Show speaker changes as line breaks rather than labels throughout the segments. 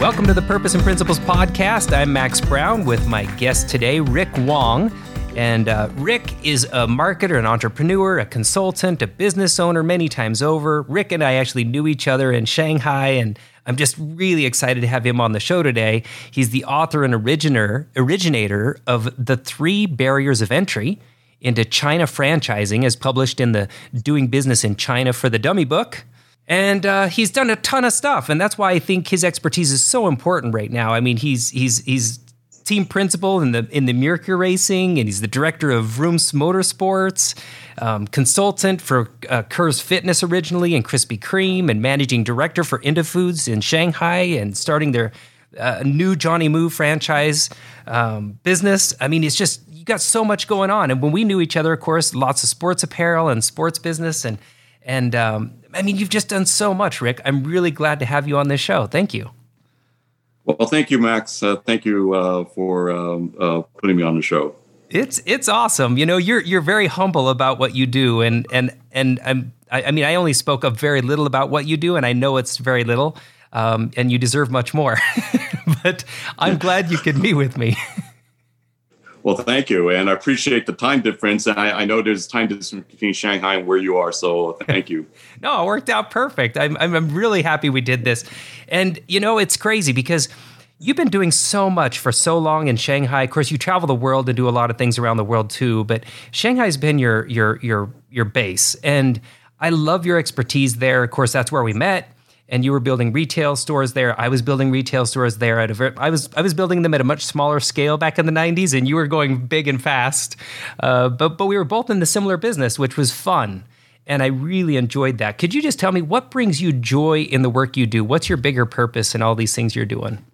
Welcome to the Purpose and Principles podcast. I'm Max Brown with my guest today, Rick Wong. And uh, Rick is a marketer, an entrepreneur, a consultant, a business owner many times over. Rick and I actually knew each other in Shanghai, and I'm just really excited to have him on the show today. He's the author and originator, originator of The Three Barriers of Entry into China Franchising, as published in the Doing Business in China for the Dummy book. And uh, he's done a ton of stuff, and that's why I think his expertise is so important right now. I mean, he's he's he's team principal in the in the Mercury Racing, and he's the director of Rooms Motorsports, um, consultant for uh, Kerr's Fitness originally, and Krispy Kreme, and managing director for Indafoods in Shanghai, and starting their uh, new Johnny Moo franchise um, business. I mean, it's just you got so much going on. And when we knew each other, of course, lots of sports apparel and sports business, and and um, I mean, you've just done so much, Rick. I'm really glad to have you on this show. Thank you.
Well, thank you, Max. Uh, thank you uh, for um, uh, putting me on the show.
It's it's awesome. You know, you're you're very humble about what you do, and and and I'm, I, I mean, I only spoke up very little about what you do, and I know it's very little, um, and you deserve much more. but I'm glad you could be with me.
Well, thank you, and I appreciate the time difference. And I, I, know there's time difference between Shanghai and where you are, so thank you.
no, it worked out perfect. I'm, I'm really happy we did this, and you know it's crazy because you've been doing so much for so long in Shanghai. Of course, you travel the world and do a lot of things around the world too, but Shanghai's been your your your your base, and I love your expertise there. Of course, that's where we met and you were building retail stores there. I was building retail stores there at a very, I was I was building them at a much smaller scale back in the 90s and you were going big and fast. Uh, but but we were both in the similar business, which was fun. And I really enjoyed that. Could you just tell me what brings you joy in the work you do? What's your bigger purpose in all these things you're doing?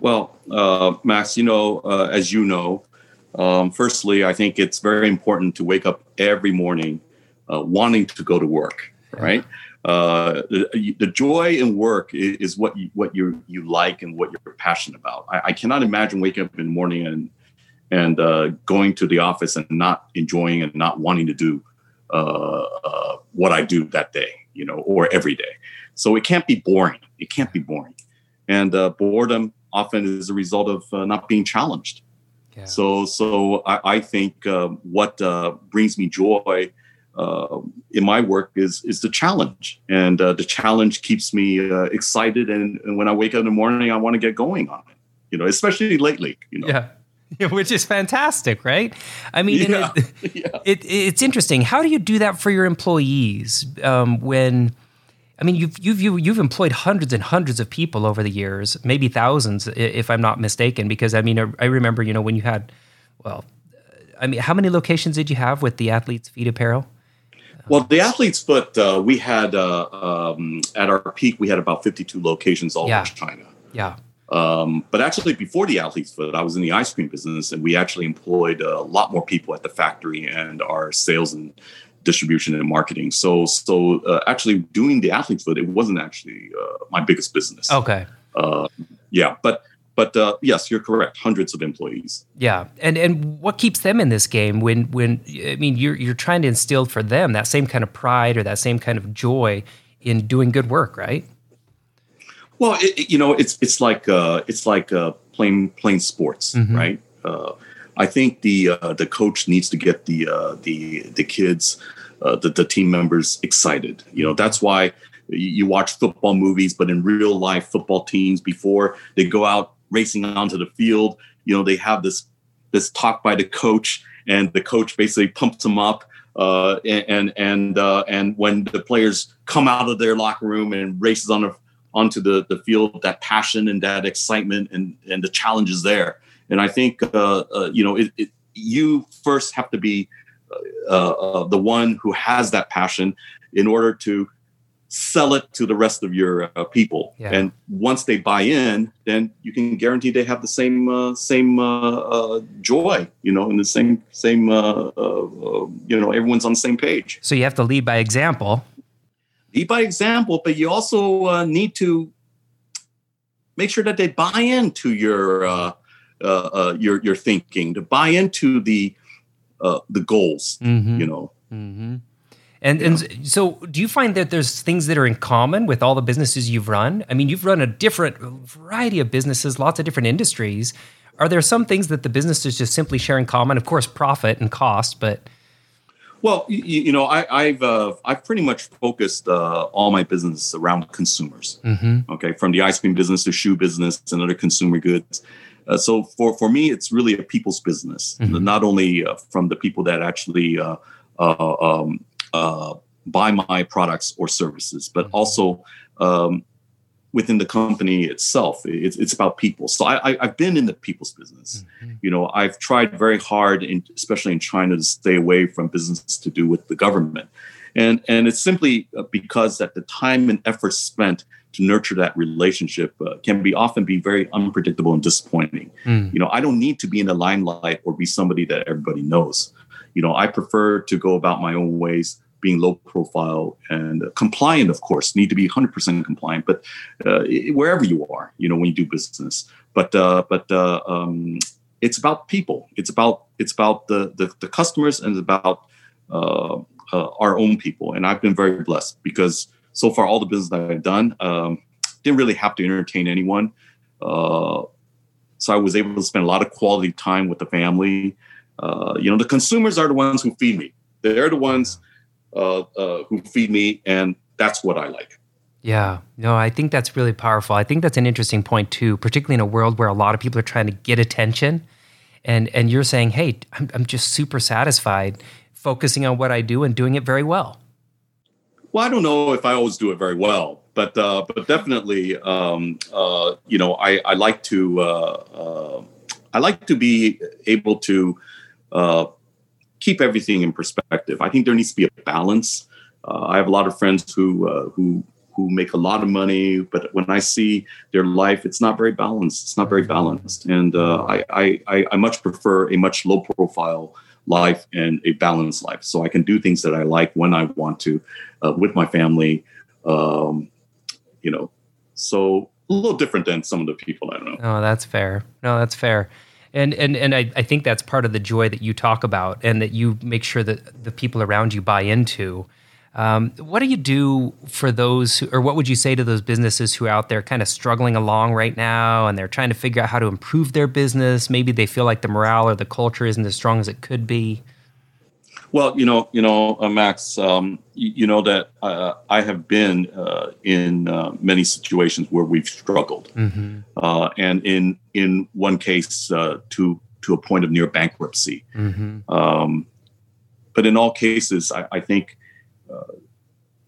Well, uh, Max, you know, uh, as you know, um, firstly, I think it's very important to wake up every morning uh, wanting to go to work, right? Yeah uh, the, the, joy in work is, what you, what you you like and what you're passionate about. I, I cannot imagine waking up in the morning and and uh, going to the office and not enjoying and not wanting to do uh, uh what I do that day, you know, or every day. So it can't be boring. It can't be boring, and uh, boredom often is a result of uh, not being challenged. Yeah. So so I, I think what brings me joy uh, in my work is is the challenge, and uh, the challenge keeps me uh, excited. And, and, when I wake up in the morning, I want to get going on it. You know, especially lately. You know.
Yeah. Which is fantastic, right? I mean, yeah. It, yeah. It, it's interesting. How do you do that for your employees um, when? I mean, you've you've you've employed hundreds and hundreds of people over the years, maybe thousands, if I'm not mistaken. Because I mean, I remember, you know, when you had, well, I mean, how many locations did you have with the Athlete's Feet Apparel?
Well, the Athlete's Foot, uh, we had uh, um, at our peak, we had about 52 locations all yeah. over China.
Yeah.
Um, but actually, before the Athlete's Foot, I was in the ice cream business, and we actually employed a lot more people at the factory and our sales and distribution and marketing. So, so uh, actually, doing the Athlete's Foot, it wasn't actually uh, my biggest business.
Okay.
Uh, yeah, but but uh, yes, you're correct. Hundreds of employees.
Yeah, and and what keeps them in this game when when I mean you're you're trying to instill for them that same kind of pride or that same kind of joy in doing good work, right?
Well, it, you know, it's it's like uh, it's like uh, playing playing sports, mm-hmm. right? Uh, I think the uh, the coach needs to get the uh, the the kids, uh, the the team members excited. You know, that's why you watch football movies, but in real life, football teams before they go out racing onto the field. You know, they have this this talk by the coach, and the coach basically pumps them up. Uh, and and uh, and when the players come out of their locker room and races on the, onto the, the field, that passion and that excitement and, and the challenge is there. And I think uh, uh you know it, it, you first have to be uh, uh, the one who has that passion in order to sell it to the rest of your uh, people. Yeah. And once they buy in, then you can guarantee they have the same uh, same uh, uh joy, you know, and the same same uh, uh, you know everyone's on the same page.
So you have to lead by example.
Lead by example, but you also need to make sure that they buy into your your your thinking, to buy into the the goals. Mm-hmm. You know.
Mm-hmm And and so, do you find that there's things that are in common with all the businesses you've run? I mean, you've run a different variety of businesses, lots of different industries. Are there some things that the businesses just simply share in common? Of course, profit and cost, but
well, you, you know, I, have uh, I've pretty much focused uh, all my business around consumers. Mm-hmm. Okay, from the ice cream business to shoe business and other consumer goods. Uh, so for for me, it's really a people's business, mm-hmm. not only uh, from the people that actually uh, uh, buy my products or services, but mm-hmm. also um, within the company itself. It's, it's about people. So I, have been in the people's business. Mm-hmm. You know, I've tried very hard, in, especially in China, to stay away from business to do with the government. And, and it's simply uh, because that the time and effort spent to nurture that relationship uh, can be often be very unpredictable and disappointing. Mm. You know, I don't need to be in the limelight or be somebody that everybody knows. You know, I prefer to go about my own ways being low profile and compliant, of course, need to be 100% compliant, but uh, wherever you are, you know, when you do business. But, uh, but uh, um, it's about people. It's about, it's about the, the, the customers and about uh, uh, our own people. And I've been very blessed because so far, all the business that I've done, um, didn't really have to entertain anyone. Uh, so I was able to spend a lot of quality time with the family. you know, the consumers are the ones who feed me. They're the ones uh, uh, who feed me, and that's what I like.
Yeah, no, I think that's really powerful. I think that's an interesting point too, particularly in a world where a lot of people are trying to get attention, and and you're saying, hey, I'm, I'm just super satisfied focusing on what I do and doing it very well.
Well, I don't know if I always do it very well, but uh, but definitely, um, uh, you know, I, I like to uh, uh I like to be able to uh, keep everything in perspective. I think there needs to be a balance. Uh, I have a lot of friends who uh, who who make a lot of money, but when I see their life, it's not very balanced. It's not very balanced, and uh, I, I I much prefer a much low profile life and a balanced life, so I can do things that I like when I want to, uh, with my family. Um, you know, so a little different than some of the people I don't know.
Oh, that's fair. No, that's fair and and and I, I think that's part of the joy that you talk about and that you make sure that the people around you buy into. Um, what do you do for those who, or what would you say to those businesses who are out there kind of struggling along right now and they're trying to figure out how to improve their business? Maybe they feel like the morale or the culture isn't as strong as it could be
well, you know, you know, uh, Max, um, you, you, know that uh, I have been uh, in uh, many situations where we've struggled, mm-hmm. Uh, and in in one case uh, to to a point of near bankruptcy. Mm-hmm. Um, but in all cases, I, I think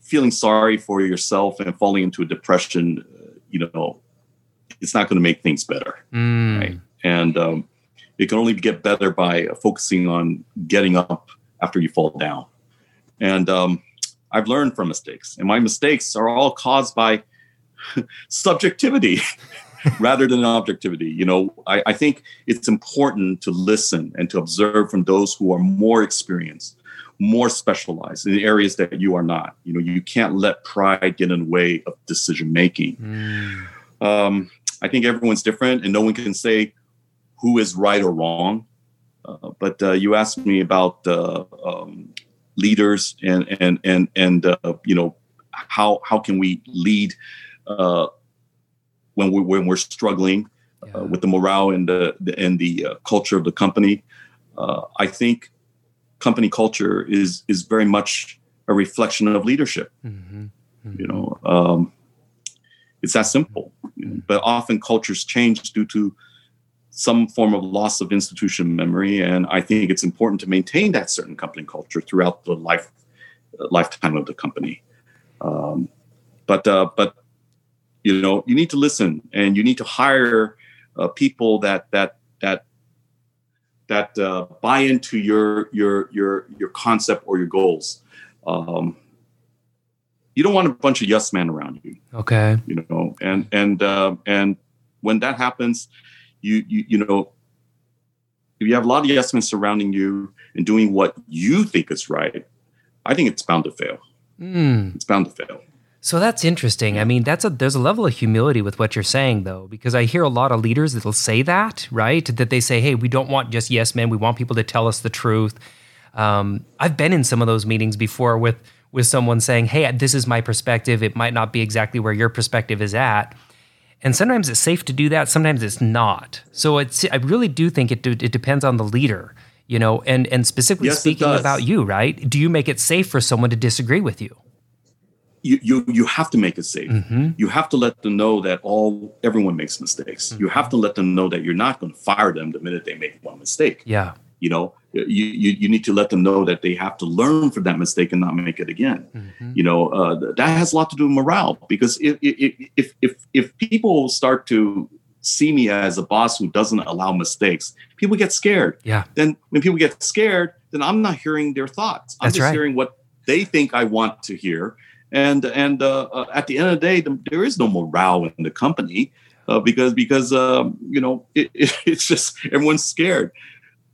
feeling sorry for yourself and falling into a depression, you know, it's not going to make things better, mm. right? And um, it can only get better by focusing on getting up after you fall down. And um, I've learned from mistakes, and my mistakes are all caused by subjectivity rather than objectivity. You know, I, I, think it's important to listen and to observe from those who are more experienced, more specialized in areas that you are not. You know, you can't let pride get in the way of decision making. Mm. Um, I think everyone's different, and no one can say who is right or wrong. Uh, but uh, you asked me about uh, um, leaders and and and and uh, you know how how can we lead uh, when we when we're struggling yeah. with the morale and the, the and the culture of the company. I think company culture is is very much a reflection of leadership. Mm-hmm. Mm-hmm. You know, um, it's that simple. Mm-hmm. But often cultures change due to some form of loss of institution memory. And I think it's important to maintain that certain company culture throughout the life uh, lifetime of the company. Um, but uh, but you know you need to listen and you need to hire uh, people that that that that uh, buy into your your your your concept or your goals. Um, you don't want a bunch of yes men around you.
Okay.
You know, and and uh, and when that happens, you you you know if you have a lot of yes men surrounding you and doing what you think is right, I think it's bound to fail. Mm. It's bound to fail.
So that's interesting. I mean, that's a there's a level of humility with what you're saying though, because I hear a lot of leaders that'll say that, right? That they say, "Hey, we don't want just yes men. We want people to tell us the truth." Um, I've been in some of those meetings before with with someone saying, "Hey, this is my perspective. It might not be exactly where your perspective is at." And sometimes it's safe to do that. Sometimes it's not. So it's. I really do think it. It depends on the leader, you know. And and specifically
Yes,
speaking about you, right? Do you make it safe for someone to disagree with you?
you you you have to make it safe.
Mm-hmm.
You have to let them know that all everyone makes mistakes. You have to let them know that you're not going to fire them the minute they make one mistake.
Yeah.
You know, you, you you need to let them know that they have to learn from that mistake and not make it again.
Mm-hmm.
You know, uh, that has a lot to do with morale because if if if if, if people start to see me as a boss who doesn't allow mistakes, people get scared.
Yeah.
Then when people get scared, then I'm not hearing their thoughts. I'm
That's
just
right.
hearing what they think I want to hear. And and uh, uh, at the end of the day, the, there is no morale in the company uh, because because um, you know it, it, it's just everyone's scared.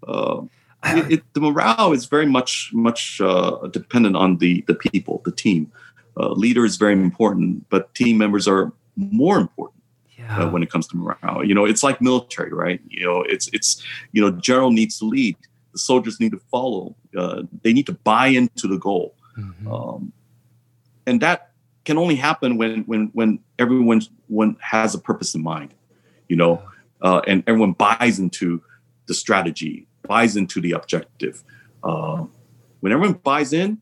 Uh, it, it, the morale is very much much uh, dependent on the the people, the team. Uh, leader is very important, but team members are more important
Yeah.
uh, when it comes to morale. You know, it's like military, right? You know, it's it's you know, general needs to lead. The soldiers need to follow. Uh, they need to buy into the goal,
Mhm.
um, and that can only happen when when when everyone one has a purpose in mind. You know, uh, and everyone buys into the strategy, buys into the objective. Uh, when everyone buys in,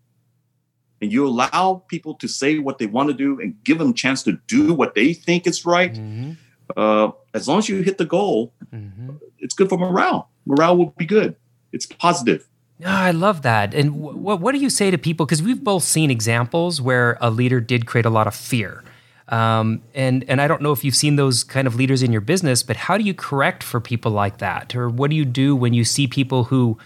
and you allow people to say what they want to do and give them a chance to do what they think is right,
Mhm.
uh, as long as you hit the goal,
Mhm.
it's good for morale. Morale will be good. It's positive.
Ah, I love that. And wh- what what do you say to people? Because we've both seen examples where a leader did create a lot of fear. Um, and and I don't know if you've seen those kind of leaders in your business, but how do you correct for people like that, or what do you do when you see people who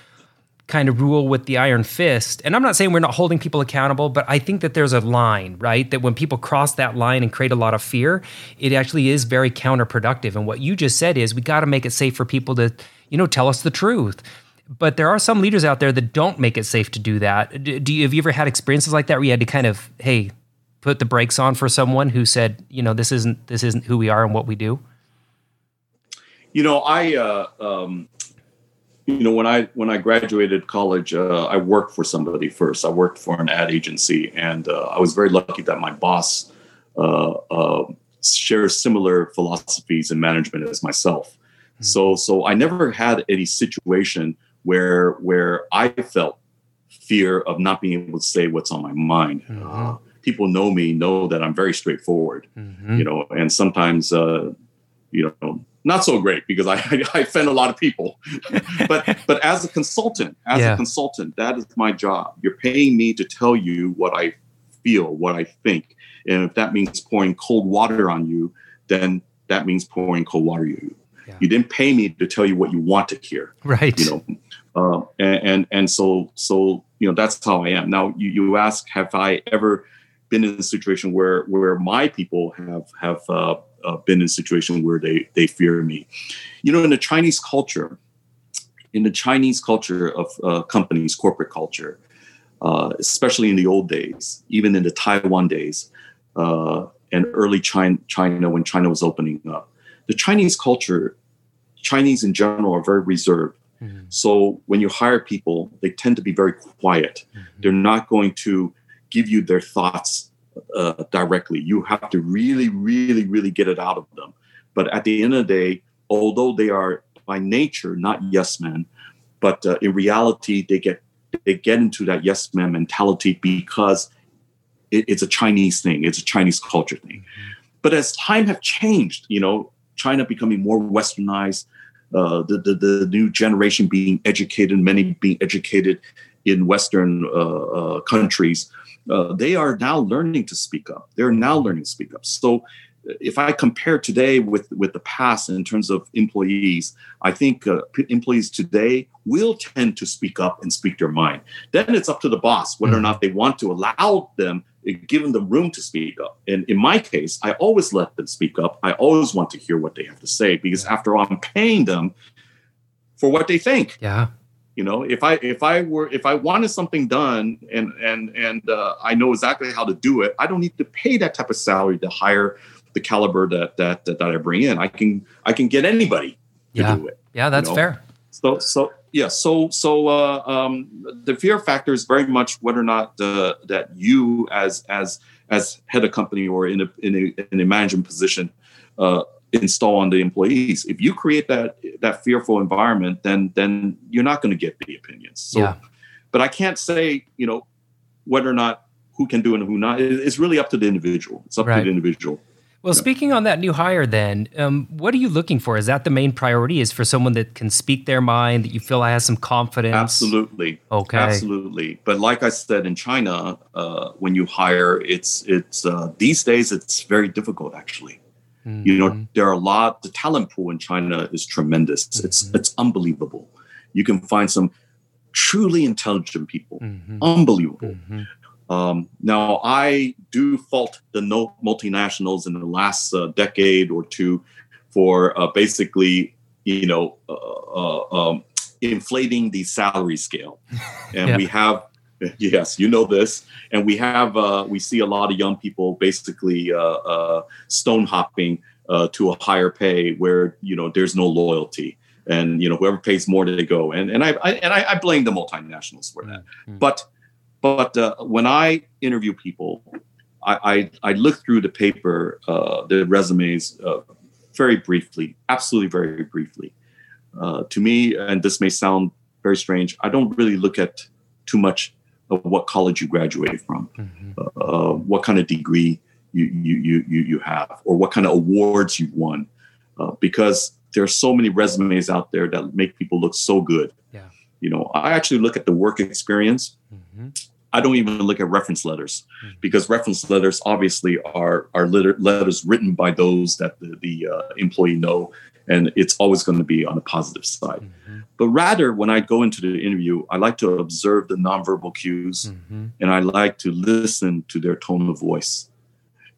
kind of rule with the iron fist? And I'm not saying we're not holding people accountable, but I think that there's a line, right? That when people cross that line and create a lot of fear, it actually is very counterproductive. And what you just said is we got to make it safe for people to, you know, tell us the truth. But there are some leaders out there that don't make it safe to do that. Do do you have you ever had experiences like that where you had to kind of, hey, put the brakes on for someone who said, you know, this isn't this isn't who we are and what we do?
You know, I, uh, um, you know, when I when I graduated college, uh, I worked for somebody first. I worked for an ad agency, and uh, I was very lucky that my boss uh, uh, shares similar philosophies in management as myself. So, so I never had any situation where where I felt fear of not being able to say what's on my mind. Uh, people know me, know that I'm very straightforward.
Mhm.
you know, and sometimes, uh, you know, not so great because I, I offend a lot of people. but but as a consultant, as
Yeah.
a consultant, that is my job. You're paying me to tell you what I feel, what I think, and if that means pouring cold water on you, then that means pouring cold water on you.
Yeah.
You didn't pay me to tell you what you want to hear
Right.
you know uh, and, and and so so you know that's how i am now you, you ask have i ever been in a situation where where my people have have uh, uh, been in a situation where they they fear me you know in the chinese culture in the chinese culture of uh, companies corporate culture uh, especially in the old days even in the taiwan days uh, and early china, china when china was opening up the chinese culture chinese in general are very reserved
Mhm.
so when you hire people, they tend to be very quiet.
Mhm.
They're not going to give you their thoughts uh, directly. You have to really, really, really get it out of them. But at the end of the day, although they are by nature not yes men, but uh, in reality they get they get into that yes man mentality because it, it's a Chinese thing. It's a Chinese culture thing. But as time have changed, you know, China becoming more westernized, uh, the, the the new generation being educated, many being educated in Western uh, uh, countries, uh, they are now learning to speak up. They're now learning to speak up. So, if I compare today with with the past in terms of employees, I think uh, p- employees today will tend to speak up and speak their mind. Then it's up to the boss whether or not they want to allow them, uh, give them the room to speak up. And in my case, I always let them speak up. I always want to hear what they have to say because after all, I'm paying them for what they think
Yeah.
You know if i if i were if i wanted something done and and and uh, i know exactly how to do it i don't need to pay that type of salary to hire the caliber that that that, that i bring in i can i can get anybody to
Yeah.
do it
Yeah, that's
know?
fair.
So so yeah. So so uh, um, the fear factor is very much whether or not the, that you as as as head of company or in a in a, in a management position uh, install on the employees. If you create that that fearful environment, then then you're not going to get the opinions. So,
Yeah.
but I can't say you know whether or not who can do it and who not. It's really up to the individual. It's up
Right.
to the individual.
Well, speaking on that new hire, then, um, what are you looking for? Is that the main priority? Is for someone that can speak their mind, that you feel has some confidence?
Absolutely.
Okay.
Absolutely. But like I said, in China, uh, when you hire, it's it's uh, these days it's very difficult. Actually, you know,
Mhm.
there are a lot. The talent pool in China is tremendous. It's
Mhm.
it's unbelievable. You can find some truly intelligent people.
Mhm.
Unbelievable.
Mhm.
Um, now, I do fault the no multinationals in the last uh, decade or two for uh, basically, you know, uh, uh, um, inflating the salary scale. And
Yeah.
we have, yes, you know this, and we have, uh, we see a lot of young people basically uh, uh, stone hopping uh, to a higher pay where you know there's no loyalty. And you know whoever pays more, they go. And and I, I and I, I blame the multinationals for that.
Mhm.
But but uh, when I interview people, I, I, I look through the paper, uh, the resumes, uh, very briefly, absolutely very briefly. Uh, to me, and this may sound very strange, I don't really look at too much of what college you graduated from,
Mhm.
uh, what kind of degree you, you, you, you, you have, or what kind of awards you've won, uh, because there are so many resumes out there that make people look so good.
Yeah.
You know, I actually look at the work experience.
Mhm.
I don't even look at reference letters
Mhm.
because reference letters obviously are are letter, letters written by those that the, the uh, employee know, and it's always going to be on the positive side.
Mhm.
But rather, when I go into the interview, I like to observe the nonverbal cues,
Mhm.
and I like to listen to their tone of voice.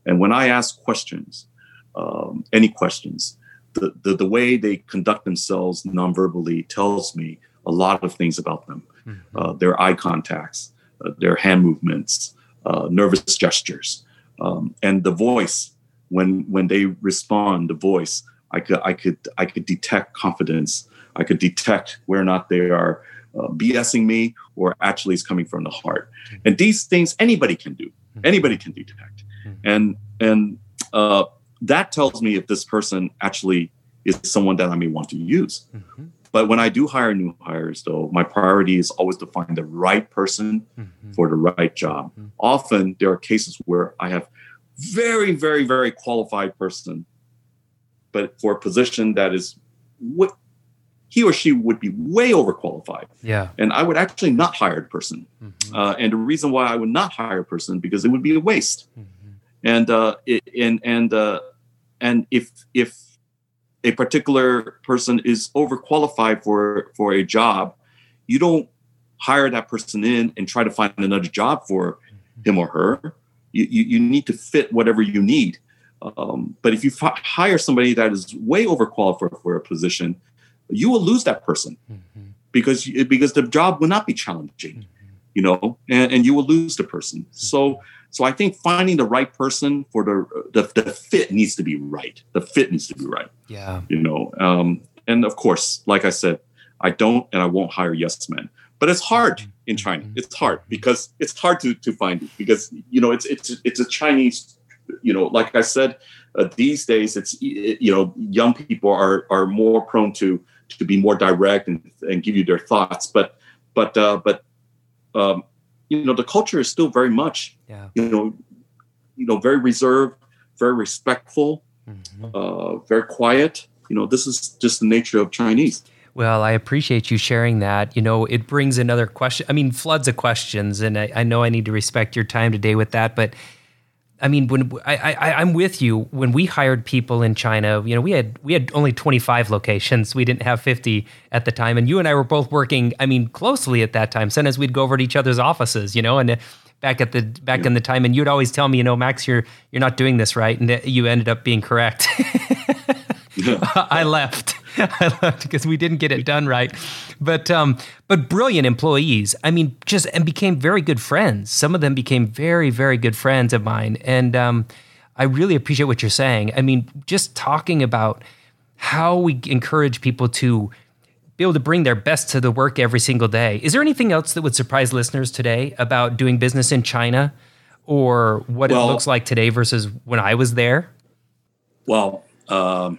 And when I ask questions, um, any questions, the, the the way they conduct themselves nonverbally tells me a lot of things about them
Mhm.
uh, their eye contacts, uh, their hand movements, uh, nervous gestures, um, and the voice. When when they respond, the voice, I could I could I could detect confidence. I could detect where or not they are uh, BSing me or actually is coming from the heart. And these things anybody can do. Anybody can detect, and and uh, that tells me if this person actually is someone that I may want to use.
Mhm.
But when I do hire new hires, though, my priority is always to find the right person
Mhm.
for the right job.
Mhm.
Often there are cases where I have very, very, very qualified person, but for a position that is what he or she would be way overqualified,
Yeah.
and I would actually not hire the person.
Mhm.
Uh, and the reason why I would not hire a person because it would be a waste
Mhm.
and uh, it, and and uh, and if if a particular person is overqualified for for a job, you don't hire that person in and try to find another job for him or her. You you, you need to fit whatever you need. Um, but if you fi- hire somebody that is way overqualified for, for a position, you will lose that person
Mhm.
because you, because the job will not be challenging you know and, and you will lose the person. So so i think finding the right person for the, the the fit needs to be right. The fit needs to be right
Yeah.
you know um and of course like i said i don't and i won't hire yes men. But it's hard in china. It's hard because it's hard to to find it because you know it's it's it's a chinese you know like i said uh, these days it's you know young people are are more prone to to be more direct and, and give you their thoughts but but uh but um you know the culture is still very much
Yeah.
you know you know very reserved very respectful
Mhm.
uh very quiet you know this is just the nature of chinese
Well, I appreciate you sharing that. You know, it brings another question. I mean, floods of questions, and I, I know I need to respect your time today with that. But I mean, when I, I I'm with you, when we hired people in China, you know, we had we had only 25 locations. We didn't have 50 at the time, and you and I were both working. I mean, closely at that time. Sometimes we'd go over to each other's offices, you know, and. Uh, Back at the back in the time, and you'd always tell me, you know, Max, you're you're not doing this right, and you ended up being correct. I left. I left because we didn't get it done right. But um, but brilliant employees. I mean, just and became very good friends. Some of them became very very good friends of mine, and um, I really appreciate what you're saying. I mean, just talking about how we encourage people to be able to bring their best to the work every single day. Is there anything else that would surprise listeners today about doing business in China or what well, it looks like today versus when I was there?
Well, um,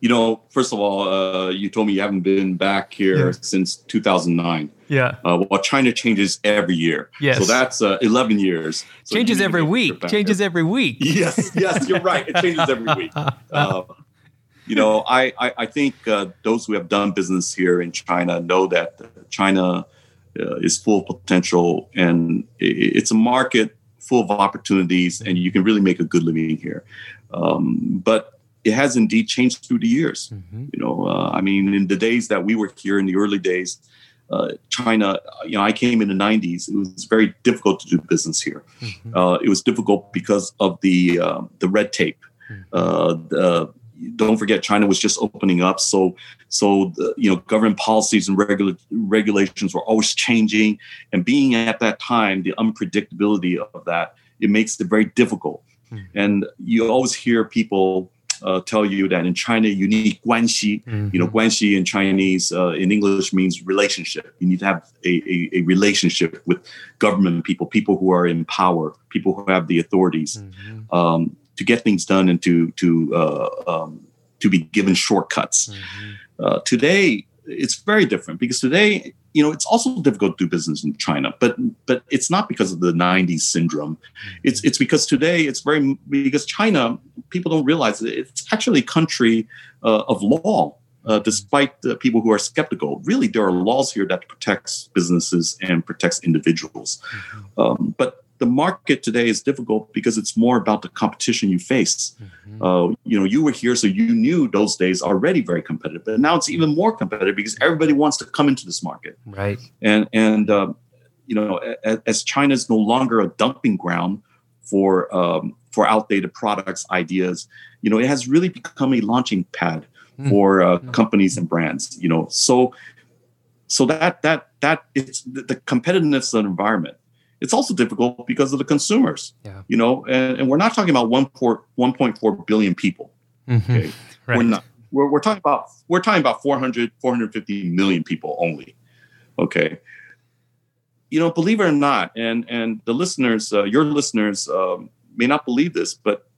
you know, first of all, uh, you told me you haven't been back here yeah. since 2009.
Yeah.
Uh, well, China changes every year.
Yes.
So that's uh, 11 years.
So changes every week. Changes every week.
Yes. Yes. You're right. It changes every week. Uh, you know, I, I, I think uh, those who have done business here in China know that China uh, is full of potential and it's a market full of opportunities and you can really make a good living here. Um, but it has indeed changed through the years. Mm-hmm. You know, uh, I mean, in the days that we were here in the early days, uh, China, you know, I came in the 90s. It was very difficult to do business here. Mm-hmm. Uh, it was difficult because of the uh, the red tape. Mm-hmm. Uh, the, don't forget, China was just opening up, so so the, you know, government policies and regula- regulations were always changing, and being at that time, the unpredictability of that it makes it very difficult. Mm-hmm. And you always hear people uh, tell you that in China you need guanxi. Mm-hmm. You know, mm-hmm. guanxi in Chinese, uh, in English means relationship. You need to have a, a, a, relationship with government people, people who are in power, people who have the authorities mm-hmm. um, to get things done and to to uh, um, to be given shortcuts. Mm-hmm. Uh, today, it's very different because today you know it's also difficult to do business in China, but but it's not because of the '90s syndrome. It's it's because today it's very because China people don't realize it, it's actually a country uh, of law. Uh, despite the people who are skeptical, really there are laws here that protects businesses and protects individuals. Mm-hmm. Um, but the market today is difficult because it's more about the competition you face. Mm-hmm. Uh, you know, you were here, so you knew those days already very competitive, but now it's even more competitive because everybody wants to come into this market.
Right.
And and uh, you know, as, as China is no longer a dumping ground for um, for outdated products, ideas, you know, it has really become a launching pad mm-hmm. for uh, mm-hmm. companies and brands. You know, so so that that that it's the competitiveness of the environment it's also difficult because of the consumers.
Yeah.
You know, and, and we're not talking about 1.4 billion people.
Mm-hmm. Okay.
Right. We're not. We're, we're talking about we're talking about 400 450 million people only. Okay. You know, believe it or not, and and the listeners, uh, your listeners, um, may not believe this, but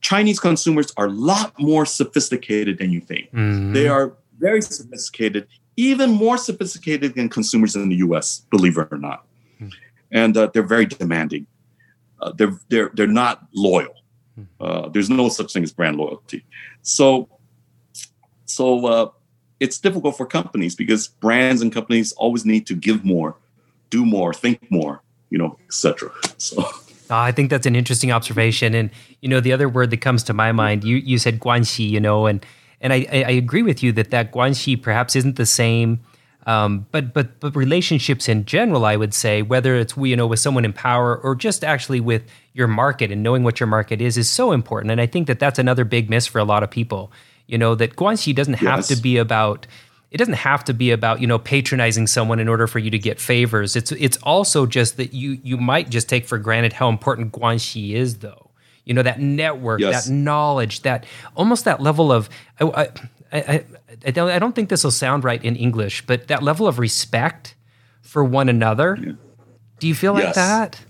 Chinese consumers are a lot more sophisticated than you think. Mm-hmm. They are very sophisticated, even more sophisticated than consumers in the U.S. Believe it or not and uh, they're very demanding. Uh, they're they're they're not loyal. Hmm. Uh, there's no such thing as brand loyalty. So so uh, it's difficult for companies because brands and companies always need to give more, do more, think more, you know, etc. So.
Ah, I think that's an interesting observation, and you know the other word that comes to my mind. You you said guanxi, you know, and and I, I agree with you that that guanxi perhaps isn't the same um, but but but relationships in general, I would say, whether it's you know with someone in power or just actually with your market and knowing what your market is, is so important. And I think that that's another big miss for a lot of people. You know that guanxi doesn't have yes. to be about. It doesn't have to be about you know patronizing someone in order for you to get favors. It's it's also just that you you might just take for granted how important guanxi is, though. You know that network, yes. that knowledge, that almost that level of. I, I, I don't, I don't think this will sound right in English, but that level of respect for one another. Yeah. Do you feel yes. like that?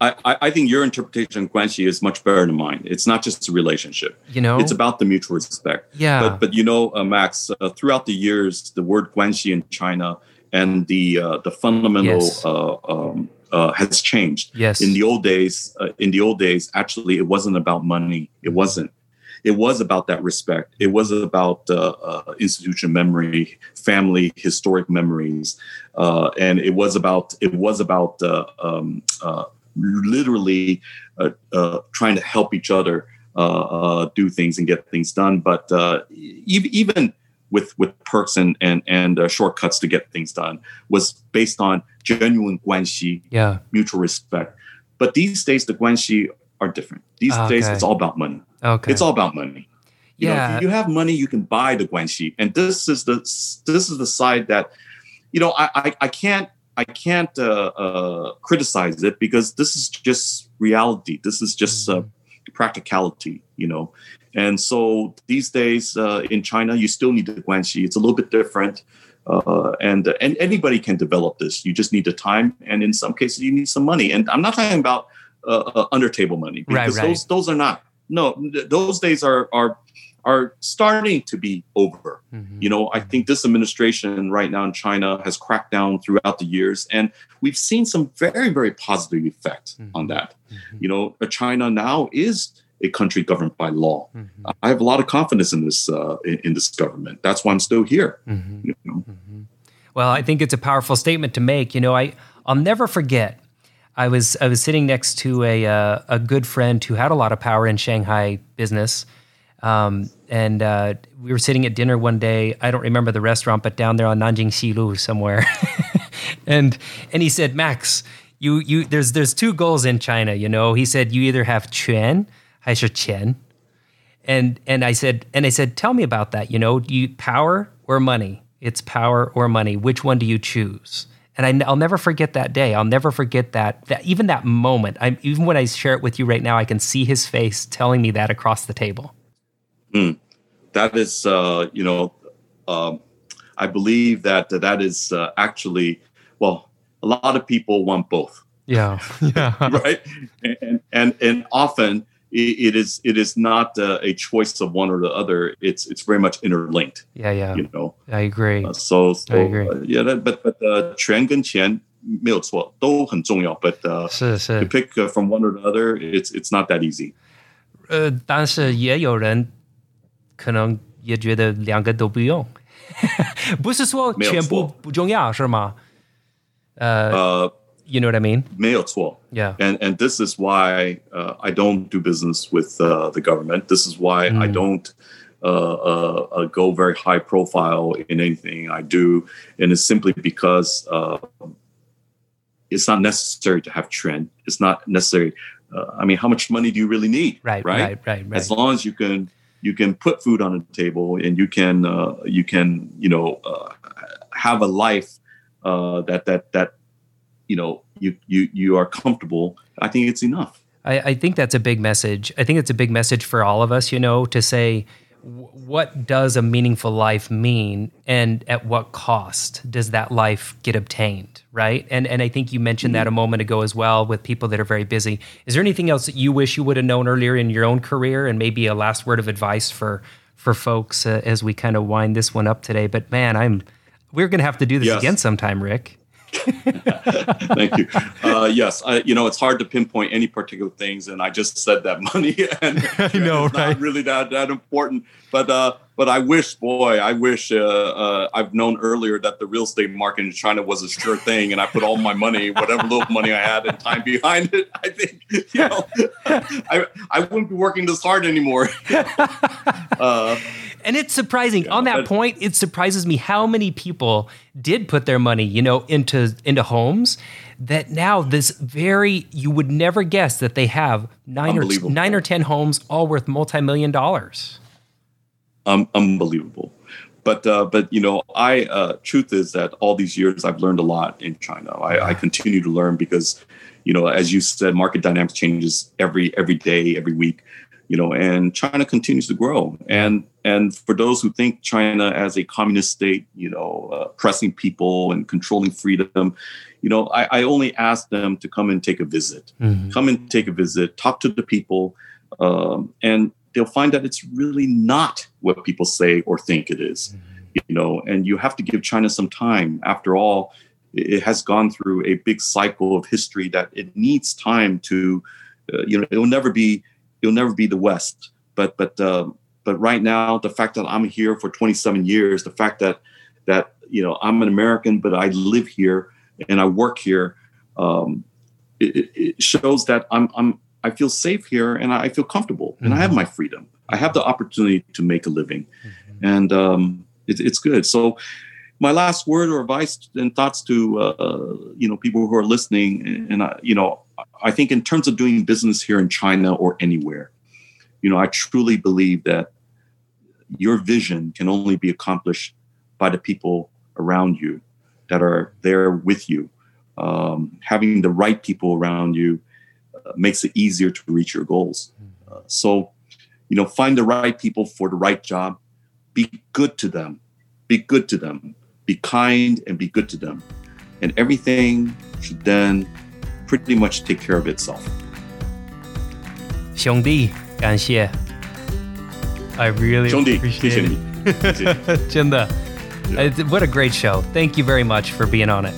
I, I think your interpretation of guanxi is much better than mine. It's not just a relationship.
You know,
it's about the mutual respect.
Yeah.
But but you know, uh, Max, uh, throughout the years, the word guanxi in China and the uh, the fundamental yes. Uh, um, uh, has changed.
Yes.
In the old days, uh, in the old days, actually, it wasn't about money. It wasn't it was about that respect. It was about uh, uh, institution memory, family, historic memories, uh, and it was about it was about uh, um, uh, literally uh, trying to help each other do things and get things done. But even with with perks and and and shortcuts to get things done was based on genuine guanxi,
yeah,
mutual respect. But these days, the guanxi are different. These okay. days, it's all about money.
Okay.
It's all about money. You
yeah.
Know, if you have money, you can buy the guanxi. And this is the this is the side that, you know, I I, I can't I can't uh, uh, criticize it because this is just reality. This is just uh, practicality, you know. And so these days uh, in China, you still need the guanxi. It's a little bit different. Uh, and and anybody can develop this. You just need the time, and in some cases, you need some money. And I'm not talking about uh, uh under table money because right, right. those those are not. No, those days are are are starting to be over. Mm-hmm. You know, I think this administration right now in China has cracked down throughout the years, and we've seen some very very positive effect mm-hmm. on that. Mm-hmm. You know, China now is a country governed by law. Mm-hmm. I have a lot of confidence in this uh, in, in, this government. That's why I'm still here. Mm-hmm. You know?
mm-hmm. Well, I think it's a powerful statement to make. You know, I I'll never forget. I was I was sitting next to a uh, a good friend who had a lot of power in Shanghai business, um, and uh, we were sitting at dinner one day. I don't remember the restaurant, but down there on Nanjing Xilu somewhere, and and he said, Max, you you there's there's two goals in China. You know, he said you either have quan, hai shi qian, and and I said and I said, tell me about that. You know, you power or money? It's power or money. Which one do you choose? And I, will never forget that day. I'll never forget that. That even that moment. I'm, even when I share it with you right now, I can see his face telling me that across the table.
Mm. That is, uh, you know, um, I believe that that is uh, actually well. A lot of people want both.
Yeah, yeah.
right, and and and often it is it is not uh, a choice of one or the other. It's it's very much interlinked.
Yeah, yeah.
You know,
I agree.
Uh, so, so I agree. Uh, yeah, that, but but uh, 权跟钱没有错，都很重要。But uh,
是是
pick uh, from one or the other, it's it's not that easy.
呃，但是也有人可能也觉得两个都不用，不是说全部不重要是吗？呃呃。Uh, you know what I mean?
没有错.
Yeah.
And and this is why uh, I don't do business with uh, the government. This is why mm. I don't uh, uh, uh, go very high profile in anything I do, and it's simply because uh, it's not necessary to have trend. It's not necessary. I mean, how much money do you really need?
Right, right, right, right. right.
As long as you can you can put food on the table and you can you can you know have a life that that that you know you you you are comfortable i think it's enough.
I, I think that's a big message. I think it's a big message for all of us you know to say what does a meaningful life mean and at what cost does that life get obtained? Right? And and i think you mentioned mm-hmm. that a moment ago as well with people that are very busy. Is there anything else that you wish you would have known earlier in your own career? And maybe a last word of advice for for folks uh, as we kind of wind this one up today. But man i'm we're going to have to do this yes. again sometime rick
Thank you. Uh, yes, I, you know it's hard to pinpoint any particular things, and I just said that money, and,
I know,
it's
right?
not really that that important. But uh, but I wish, boy, I wish uh, uh, I've known earlier that the real estate market in China was a sure thing, and I put all my money, whatever little money I had, and time behind it. I think you know, I I wouldn't be working this hard anymore.
uh, and it's surprising. Yeah, On that point, it surprises me how many people did put their money, you know, into into homes that now this very you would never guess that they have nine or nine or ten homes all worth multi-million dollars.
Um, unbelievable. But uh, but you know, I uh, truth is that all these years I've learned a lot in China. I, I continue to learn because, you know, as you said, market dynamics changes every every day, every week you know, and China continues to grow. And and for those who think China as a communist state, you know, uh, pressing people and controlling freedom, you know, I, I, only ask them to come and take a visit, mm-hmm. come and take a visit, talk to the people, um, and they'll find that it's really not what people say or think it is, mm-hmm. you know. And you have to give China some time. After all, it has gone through a big cycle of history that it needs time to, uh, you know, it will never be it'll never be the West. But but uh, but right now, the fact that I'm here for 27 years, the fact that that you know I'm an American, but I live here and I work here, um, it, it, shows that I'm I'm I feel safe here and I feel comfortable mm-hmm. and I have mm-hmm. my freedom. I have the opportunity to make a living, mm-hmm. and um, it, it's good. So my last word or advice and thoughts to uh, you know people who are listening and uh, you know i think in terms of doing business here in china or anywhere you know i truly believe that your vision can only be accomplished by the people around you that are there with you um, having the right people around you makes it easier to reach your goals Uh, so, you know, find the right people for the right job. Be good to them. Be good to them. Be kind and be good to them. And everything should then pretty much take care of itself.
兄弟，感谢。I really
兄弟，谢
appreciate
谢
it.
你，谢谢。
真的. It's- What a great show. Thank you very much for being on it.